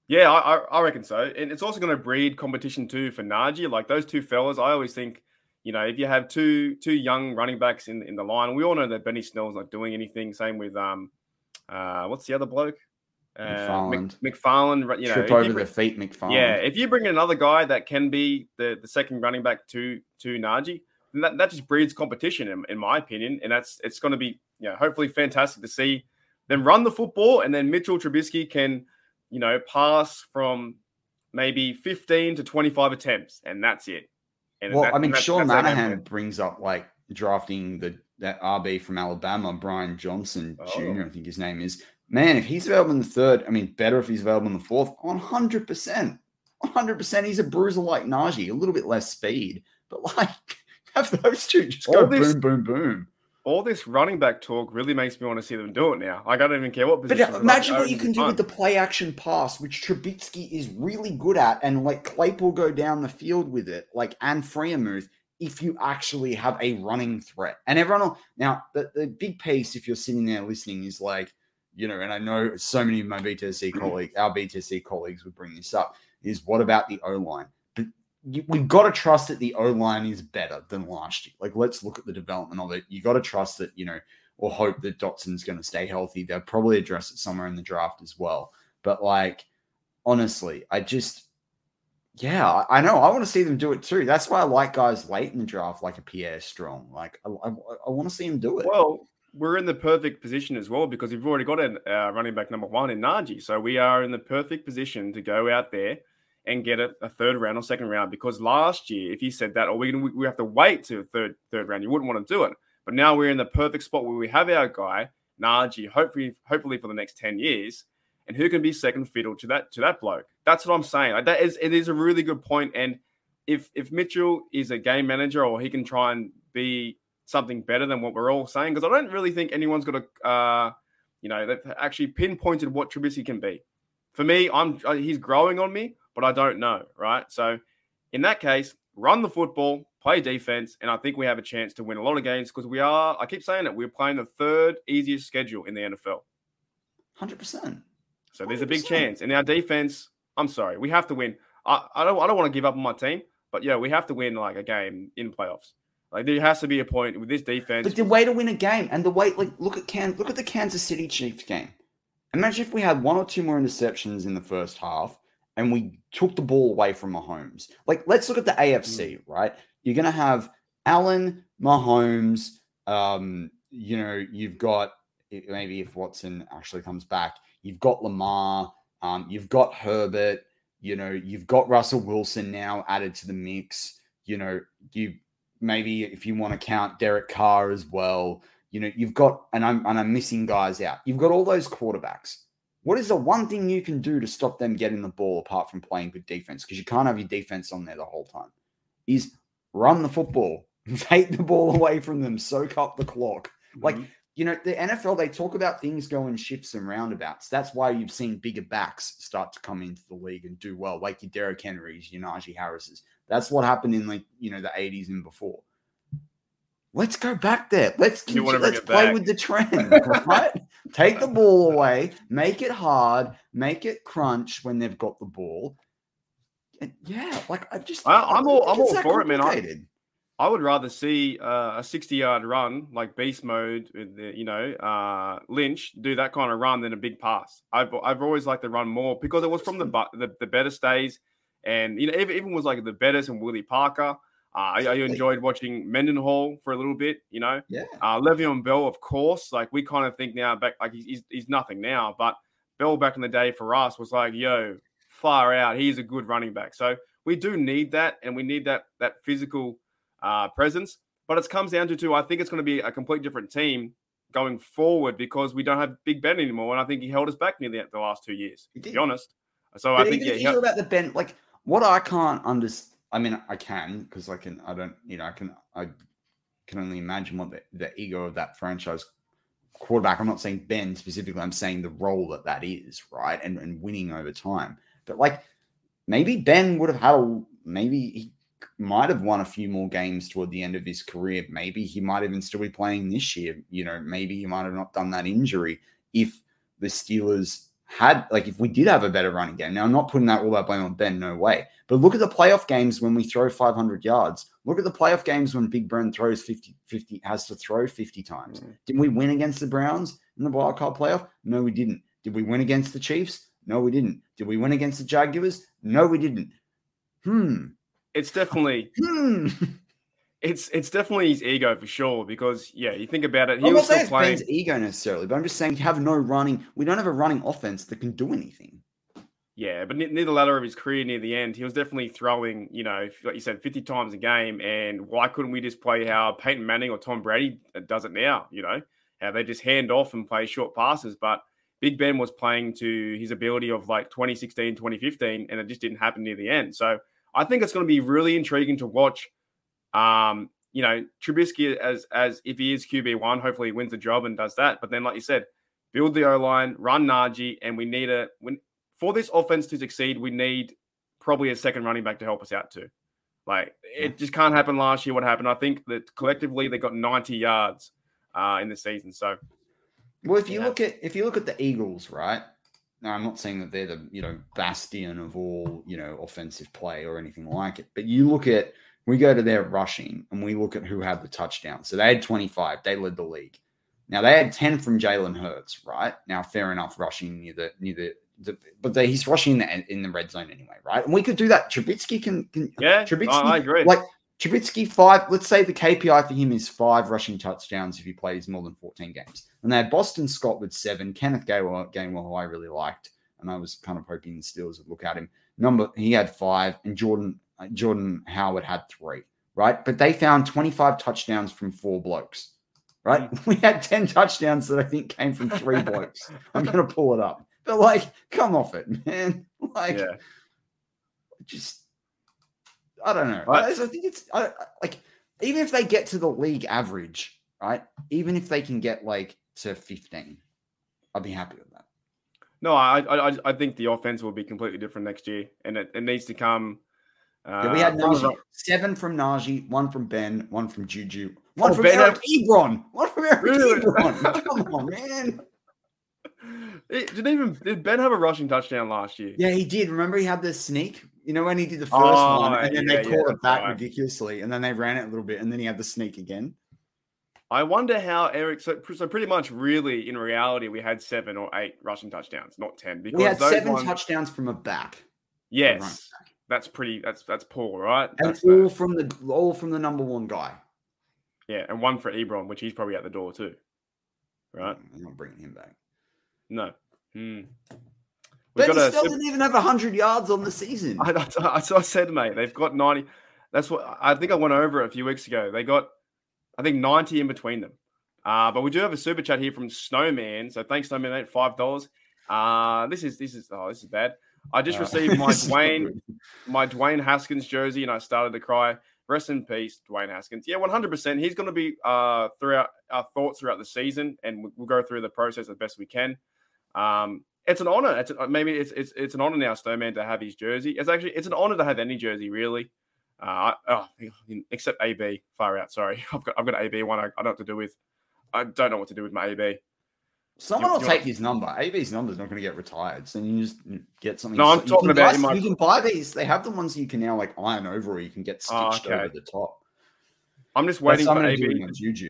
Yeah, I, I- I reckon so. And it's also going to breed competition too for Najee. Like those two fellas, I always think, you know, if you have two two young running backs in, in the line, we all know that Benny Snell's not doing anything. Same with um, uh, what's the other bloke? Uh, McFarland. Mc, McFarland. You know, Trip you over bring- the feet, McFarland. yeah, if you bring in another guy that can be the, the second running back to to Najee, then that, that just breeds competition, in, in my opinion. And that's it's going to be, you know, hopefully fantastic to see them run the football, and then Mitchell Trubisky can, you know, pass from maybe 15 to 25 attempts, and that's it. And Well, that- I mean, that's- Sean that's our game Manahan brings up like drafting the that RB from Alabama, Brian Johnson Oh. Jr. I think his name is. Man, if he's available in the third, I mean, better if he's available in the fourth. One hundred percent, one hundred percent. He's a bruiser like Najee, a little bit less speed, but like <laughs> have those two just go this- boom, boom, boom. All this running back talk really makes me want to see them do it now. Like, I don't even care what But position. uh, they're imagine what you can do with the play action pass, which Trubisky is really good at, and like Claypool go down the field with it, like and Freiermuth, if you actually have a running threat. And everyone will, now the, the big piece, if you're sitting there listening, is like, you know, and I know so many of my BTC colleagues, our BTC colleagues would bring this up, is what about the O line? We've got to trust that the O line is better than last year. Like, let's look at the development of it. You got to trust that, you know, or hope that Dotson's going to stay healthy. They'll probably address it somewhere in the draft as well. But like, honestly, I just, yeah, I know. I want to see them do it too. That's why I like guys late in the draft, like a Pierre Strong. Like, I, I, I want to see him do it. Well, we're in the perfect position as well because we've already got a uh, running back number one in Najee. So we are in the perfect position to go out there and get a, a, third round or second round. Because last year, if you said that, or we we have to wait to third third round, you wouldn't want to do it. But now we're in the perfect spot where we have our guy Najee, hopefully hopefully for the next ten years, and who can be second fiddle to that to that bloke. That's what I'm saying. Like that is it is a really good point. And if if Mitchell is a game manager or he can try and be something better than what we're all saying, because I don't really think anyone's got a uh, you know they've actually pinpointed what Trubisky can be. For me, I'm uh, he's growing on me, but I don't know, right? So in that case, run the football, play defense, and I think we have a chance to win a lot of games because we are. I keep saying it. We're playing the third easiest schedule in the NFL. Hundred percent. So there's a big chance. And our defense, I'm sorry, we have to win. I, I don't I don't want to give up on my team, but yeah, we have to win like a game in playoffs. Like there has to be a point with this defense. But the way to win a game and the way, like, look at Can, look at the Kansas City Chiefs game. Imagine if we had one or two more interceptions in the first half and we took the ball away from Mahomes. Like, let's look at the AFC, mm. right? You're gonna have Allen, Mahomes. Um, you know, you've got maybe if Watson actually comes back, You've got Lamar. Um, you've got Herbert. You know, you've got Russell Wilson now added to the mix. You know, you maybe if you want to count Derek Carr as well. You know, you've got and I'm and I'm missing guys out. You've got all those quarterbacks. What is the one thing you can do to stop them getting the ball apart from playing good defense? Because you can't have your defense on there the whole time. Is run the football, <laughs> take the ball away from them, soak up the clock. Mm-hmm. Like you know, the NFL, they talk about things going shifts and roundabouts. That's why you've seen bigger backs start to come into the league and do well, like your Derrick Henrys, your Najee Harris's. That's what happened in like, you know, the 80s and before. Let's go back there. Let's keep, let's play back. with the <laughs> trend, right? Take the ball away, make it hard, make it crunch when they've got the ball. And yeah, like I just I, am all I'm all for it, man. I, I would rather see uh, a 60 yard run like beast mode, you know, uh, Lynch do that kind of run than a big pass. I've, I've always liked to run more because it was from the the, the better stays. And, you know, even, even was like the Bettis and Willie Parker. Uh, I, I, enjoyed watching Mendenhall for a little bit, you know. Yeah. Uh, Le'Veon Bell, of course. Like we kind of think now back, like he's, he's nothing now, but Bell back in the day for us was like, yo, far out. He's a good running back. So we do need that, and we need that that physical uh, presence. But it comes down to two. I think it's going to be a complete different team going forward because we don't have Big Ben anymore, and I think he held us back nearly the last two years. To be honest, so but I think yeah, you about the Ben. Like what I can't understand. I mean, I can because I can. I don't. You know, I can. I can only imagine what the, the ego of that franchise quarterback. I'm not saying Ben specifically. I'm saying the role that that is, right? And and winning over time. But like maybe Ben would have had a maybe he might have won a few more games toward the end of his career. Maybe he might even still be playing this year. You know, maybe he might have not done that injury if the Steelers had, like, if we did have a better running game. Now, I'm not putting that all that blame on Ben, no way. But look at the playoff games when we throw 500 yards. Look at the playoff games when Big Ben throws 50, 50 has to throw 50 times. Mm. Did we win against the Browns in the wild card playoff? No, we didn't. Did we win against the Chiefs? No, we didn't. Did we win against the Jaguars? No, we didn't. Hmm it's definitely hmm. <laughs> it's it's definitely his ego for sure. Because yeah, you think about it, he I'm was not saying playing... Ben's ego necessarily, but I'm just saying we have no running. We don't have a running offense that can do anything. Yeah, but near the latter of his career, near the end, he was definitely throwing, you know, like you said, 50 times a game. And why couldn't we just play how Peyton Manning or Tom Brady uh, does it now? You know, how they just hand off and play short passes. But Big Ben was playing to his ability of like 2016, 2015, and it just didn't happen near the end. So I think it's going to be really intriguing to watch. Um, you know, Trubisky as as if he is QB one, hopefully he wins the job and does that. But then, like you said, build the O line, run Najee, and we need a when for this offense to succeed, we need probably a second running back to help us out too. Like it just can't happen last year. What happened? I think that collectively they got 90 yards uh, in the season. So Well, if you Yeah. look at if you look at the Eagles, right? Now, I'm not saying that they're the you know bastion of all you know offensive play or anything like it, but you look at we go to their rushing and we look at who had the touchdown. So they had 25, they led the league. Now they had 10 from Jalen Hurts, right? Now, fair enough, rushing near the near the, the but they, he's rushing in the, in the red zone anyway, right? And we could do that. Trubisky can, can Yeah, Trubisky, I, I agree. Like Trubisky, five. Let's say the KPI for him is five rushing touchdowns if he plays more than fourteen games. And they had Boston Scott with seven. Kenneth Gainwell, Gainwell, who I really liked, and I was kind of hoping the Steelers would look at him. Number he had five, and Jordan Uh, Jordan Howard had three. Right, but they found twenty five touchdowns from four blokes. Right, hmm. <laughs> we had ten touchdowns that I think came from three blokes. I'm gonna pull it up, but like, come off it, man. <laughs> Like, yeah. just I don't know. Right. I, I think it's I, I- like even if they get to the league average, right? Even if they can get like to 15, I'll be happy with that. No, I, I I- I think the offense will be completely different next year, and it, it needs to come. Uh, Yeah, we had Najee, seven from Najee, one from Ben, one from Juju, one Oh, from Ben Eric had- Ebron, one from Eric Really? Ebron. <laughs> Come on, man. Eh, Did even did Ben have a rushing touchdown last year? Yeah, he did. Remember, he had the sneak. You know when he did the first Oh, one, and then yeah, they yeah, caught that's it back right. ridiculously, and then they ran it a little bit, and then he had the sneak again. I wonder how Eric. So, so pretty much, really, in reality, we had seven or eight rushing touchdowns, not ten. Because We had those seven ones- touchdowns from a back. Yes, that's pretty. That's that's poor, right? and That's the- all from the all from the number one guy. yeah, and one for Ebron, which he's probably at the door too, right? I'm not bringing him back. No. Hmm. But he a still didn't even have hundred yards on the season. <laughs> I, I, I, I said, mate, they've got 90. That's what I think I went over it a few weeks ago. They got, I think, 90 in between them. Uh, but we do have a super chat here from Snowman. So thanks, Snowman, mate. Five dollars. Uh, this is this is oh, this is bad. I just Uh, received my <laughs> this is not Dwayne my Dwayne Haskins jersey and I started to cry. Rest in peace, Dwayne Haskins. Yeah, 100%. He's going to be uh, throughout our thoughts throughout the season, and we- we'll go through the process as best we can. Um, it's an honor. It's a, maybe it's, it's it's an honor now, Snowman, to have his jersey. It's actually it's an honor to have any jersey, really. Uh, oh, except AB, far out. Sorry, <laughs> I've got I've got an AB one. I, I don't know what to do with. I don't know what to do with my AB. Someone You- will take his number. AB's number's not going to get retired, so you just get something. No, I'm talking about buy- my- You can buy these. They have the ones you can now like iron over, or you can get Oh, stitched okay. over the top. I'm just waiting for I'm gonna do with AB. Juju.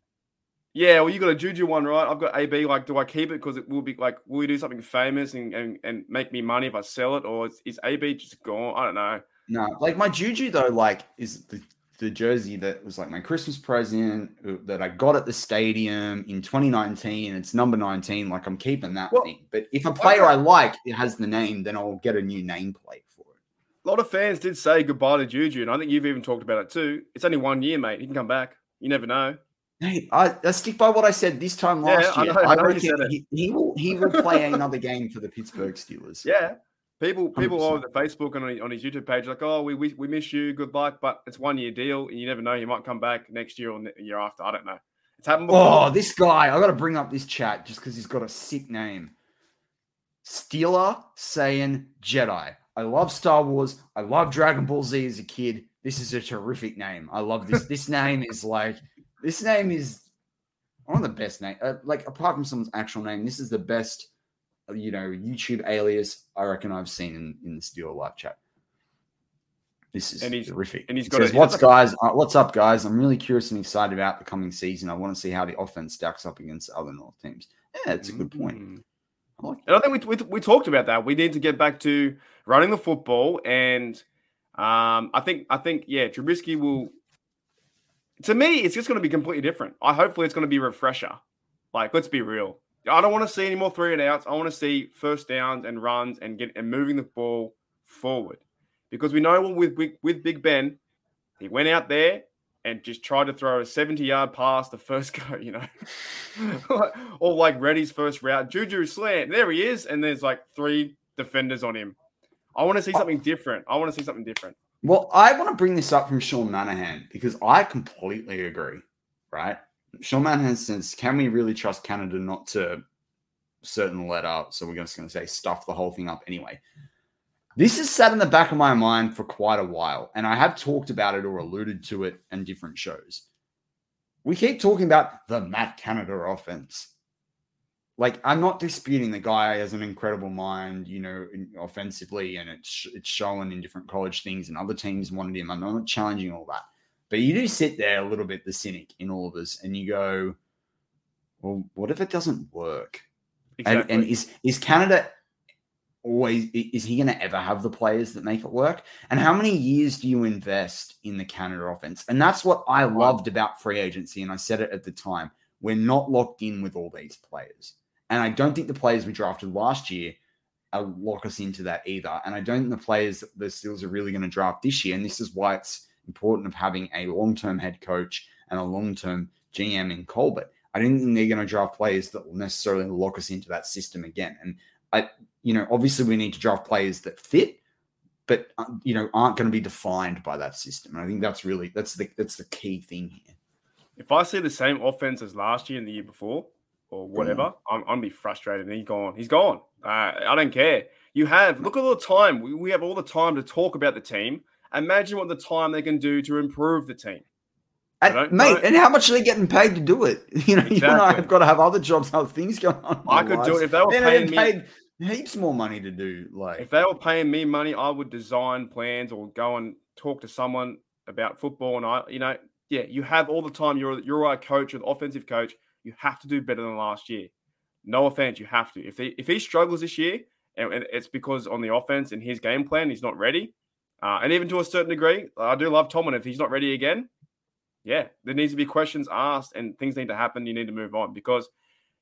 Yeah, well, you got a Juju one, right? I've got AB. Like, do I keep it because it will be like, will we do something famous and, and, and make me money if I sell it, or is, is AB just gone? I don't know. No, like my Juju though, like is the the jersey that was like my Christmas present uh, that I got at the stadium in 2019. It's number 19. Like I'm keeping that Well, thing. But if a player I like it has the name, then I'll get a new nameplate for it. A lot of fans did say goodbye to Juju, and I think you've even talked about it too. It's only one year, mate. He can come back. You never know. Hey, I, I stick by what I said this time Yeah, last I year. know- I, I know reckon he, he will he will play another game for the Pittsburgh Steelers. <laughs> Yeah. People, people 100%. all over Facebook and on his, YouTube page, like, oh, we, we we miss you, good luck, but it's one year deal, and you never know, he might come back next year or the year after. I don't know. It's happened before. Oh, this guy! I got to bring up this chat just because he's got a sick name. Steeler saying Jedi. I love Star Wars. I love Dragon Ball Z as a kid. This is a terrific name. I love this. this <laughs> name is like this name is one of the best name. Uh, like apart from someone's actual name, this is the best. You know, YouTube alias I reckon I've seen in, in the Steeler live chat. This is And he's- terrific. and he's He got a- says, he's "What's a- guys? Uh, what's up, guys? I'm really curious and excited about the coming season. I want to see how the offense stacks up against other North teams." Yeah, it's a good point. Mm. I like And I think we, we, we talked about that. We need to get back to running the football, and um, I think I think yeah, Trubisky will. To me, it's just going to be completely different. I hopefully it's going to be a refresher. Like, let's be real. I don't want to see any more three and outs. I want to see first downs and runs and get and moving the ball forward, because we know with with, Big Ben, he went out there and just tried to throw a 70 yard pass the first <laughs> go, you know, <laughs> or like Reddy's first route, Juju slant. There he is. And there's like three defenders on him. I want to see something different. I want to see something different. Well, I want to bring this up from Sean Manahan because I completely agree. Right? Sean Manahan says, "Can we really trust Canada not to certain letter?" So we're just going to say stuff the whole thing up anyway. This has sat in the back of my mind for quite a while, and I have talked about it or alluded to it in different shows. We keep talking about the Matt Canada offense. like I'm not disputing the guy has an incredible mind, you know, offensively, and it's it's shown in different college things, and other teams wanted him. I'm not challenging all that, but you do sit there a little bit the cynic in all of us, and you go, well, what if it doesn't work? Exactly. And, and is is Canada always is he going to ever have the players that make it work? And how many years do you invest in the Canada offense? And that's what I loved about free agency, and I said it at the time. We're not locked in with all these players. And I don't think the players we drafted last year uh, lock us into that either. And I don't think the players the Steelers are really going to draft this year. And this is why it's important of having a long-term head coach and a long-term GM in Colbert. I don't think they're going to draft players that will necessarily lock us into that system again. And I, you know, obviously we need to draft players that fit, but uh, you know, aren't going to be defined by that system. And I think that's really that's the that's the key thing here. If I see the same offense as last year and the year before, or whatever. I'm, I'm gonna be frustrated. And he's gone. He's gone. Uh, I don't care. You have look at all the time. We, we have all the time to talk about the team. Imagine what the time they can do to improve the team. And, mate, and how much are they getting paid to do it? <laughs> You know, exactly. you and I have got to have other jobs, other things going on. I could lives. do it if they were paying me paid heaps more money to do. Like, if they were paying me money, I would design plans or go and talk to someone about football. And I, you know, yeah, you have all the time. You're you're a coach, an offensive coach. You have to do better than last year. No offense, you have to. If he if he struggles this year, and it's because on the offense and his game plan, he's not ready. Uh, and even to a certain degree, I do love Tomlin. If he's not ready again, yeah, there needs to be questions asked and things need to happen. You need to move on because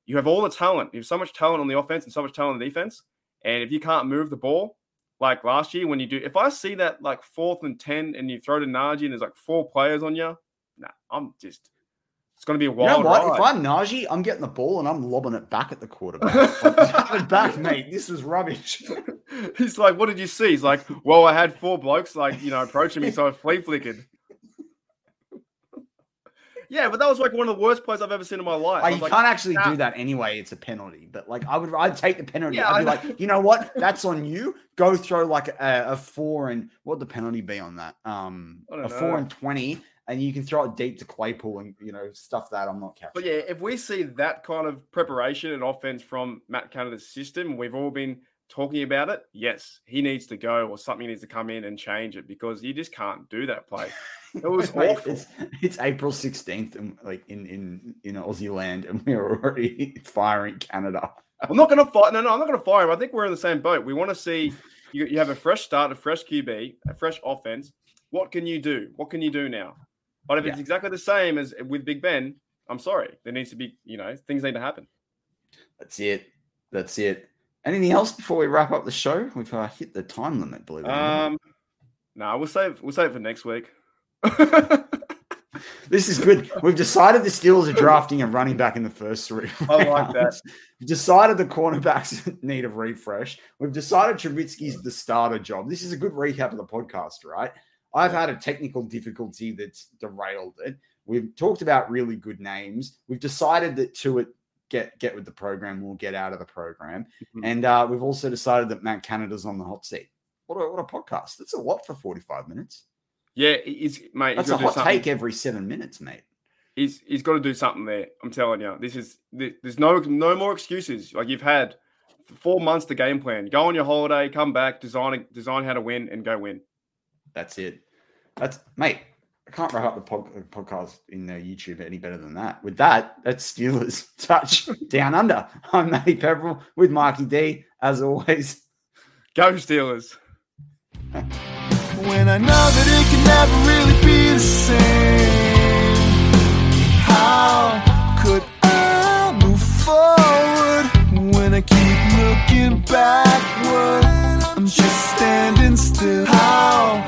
you have all the talent. You have so much talent on the offense and so much talent on the defense. And if you can't move the ball, like last year when you do, if I see that like fourth and 10 and you throw to Najee and there's like four players on you, nah, I'm just, it's going to be a wild you know what? Ride. If I'm Najee, I'm getting the ball and I'm lobbing it back at the quarterback. <laughs> like, back, mate. This is rubbish. <laughs> He's like, what did you see? He's like, well, I had four blokes like, you know, approaching me. So I flea flickered. Yeah, but that was like one of the worst plays I've ever seen in my life. Like, you like, can't actually nah. do that anyway. It's a penalty. But like, I would, I'd take the penalty. Yeah, I'd be like, you know what? That's on you. Go throw like a, a four and what would the penalty be on that? Um, a know. four and twenty, and you can throw it deep to Claypool and you know stuff that I'm not catching. But yeah, if we see that kind of preparation and offense from Matt Canada's system, we've all been talking about it. Yes, he needs to go, or something needs to come in and change it because you just can't do that play. <laughs> It was awful. It's, it's, April 16th, and like in in in Aussie land, and we're already <laughs> firing Canada. I'm not going to fire. No, no, I'm not going to fire him. I think we're in the same boat. We want to see you, you have a fresh start, a fresh QB, a fresh offense. What can you do? What can you do now? But if yeah. it's exactly the same as with Big Ben, I'm sorry. There needs to be, you know, things need to happen. That's it. That's it. Anything else before we wrap up the show? We've uh, hit the time limit, believe it or not. Um, no, nah, we'll save we'll save it for next week. <laughs> this is good. We've decided the Steelers are drafting a running back in the first three. Rounds. <laughs> I like that. We've decided the cornerbacks <laughs> need a refresh. We've decided Trubisky's the starter job. This is a good recap of the podcast, right? I've had a technical difficulty that's derailed it. We've talked about really good names. We've decided that to it get get with the program We'll get out of the program, mm-hmm. and uh, we've also decided that Matt Canada's on the hot seat. What a, what a podcast! That's a lot for forty five minutes. Yeah, he's mate. That's a hot take every seven minutes, mate. He's he's got to do something there. I'm telling you, this is there's no no more excuses. Like you've had four months to game plan. Go on your holiday, come back, design design how to win, and go win. That's it. That's mate. I can't wrap up the pod, podcast in the YouTube any better than that. With that, that's Steelers <laughs> touch down under. I'm Matty Peverell with Marky D, as always. Go Steelers when I know that it can never really be the same. How could I move forward when I keep looking backward? I'm just standing still. How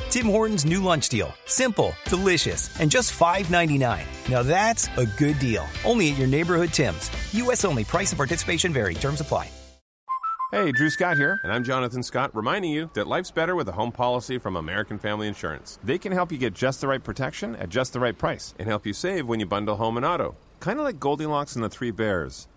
Tim Hortons new lunch deal. Simple, delicious, and just $5.99. Now that's a good deal. Only at your neighborhood Tim's. U.S. only. Price and participation vary. Terms apply. Hey, Drew Scott here, and I'm Jonathan Scott, reminding you that life's better with a home policy from American Family Insurance. They can help you get just the right protection at just the right price and help you save when you bundle home and auto. Kind of like Goldilocks and the Three Bears.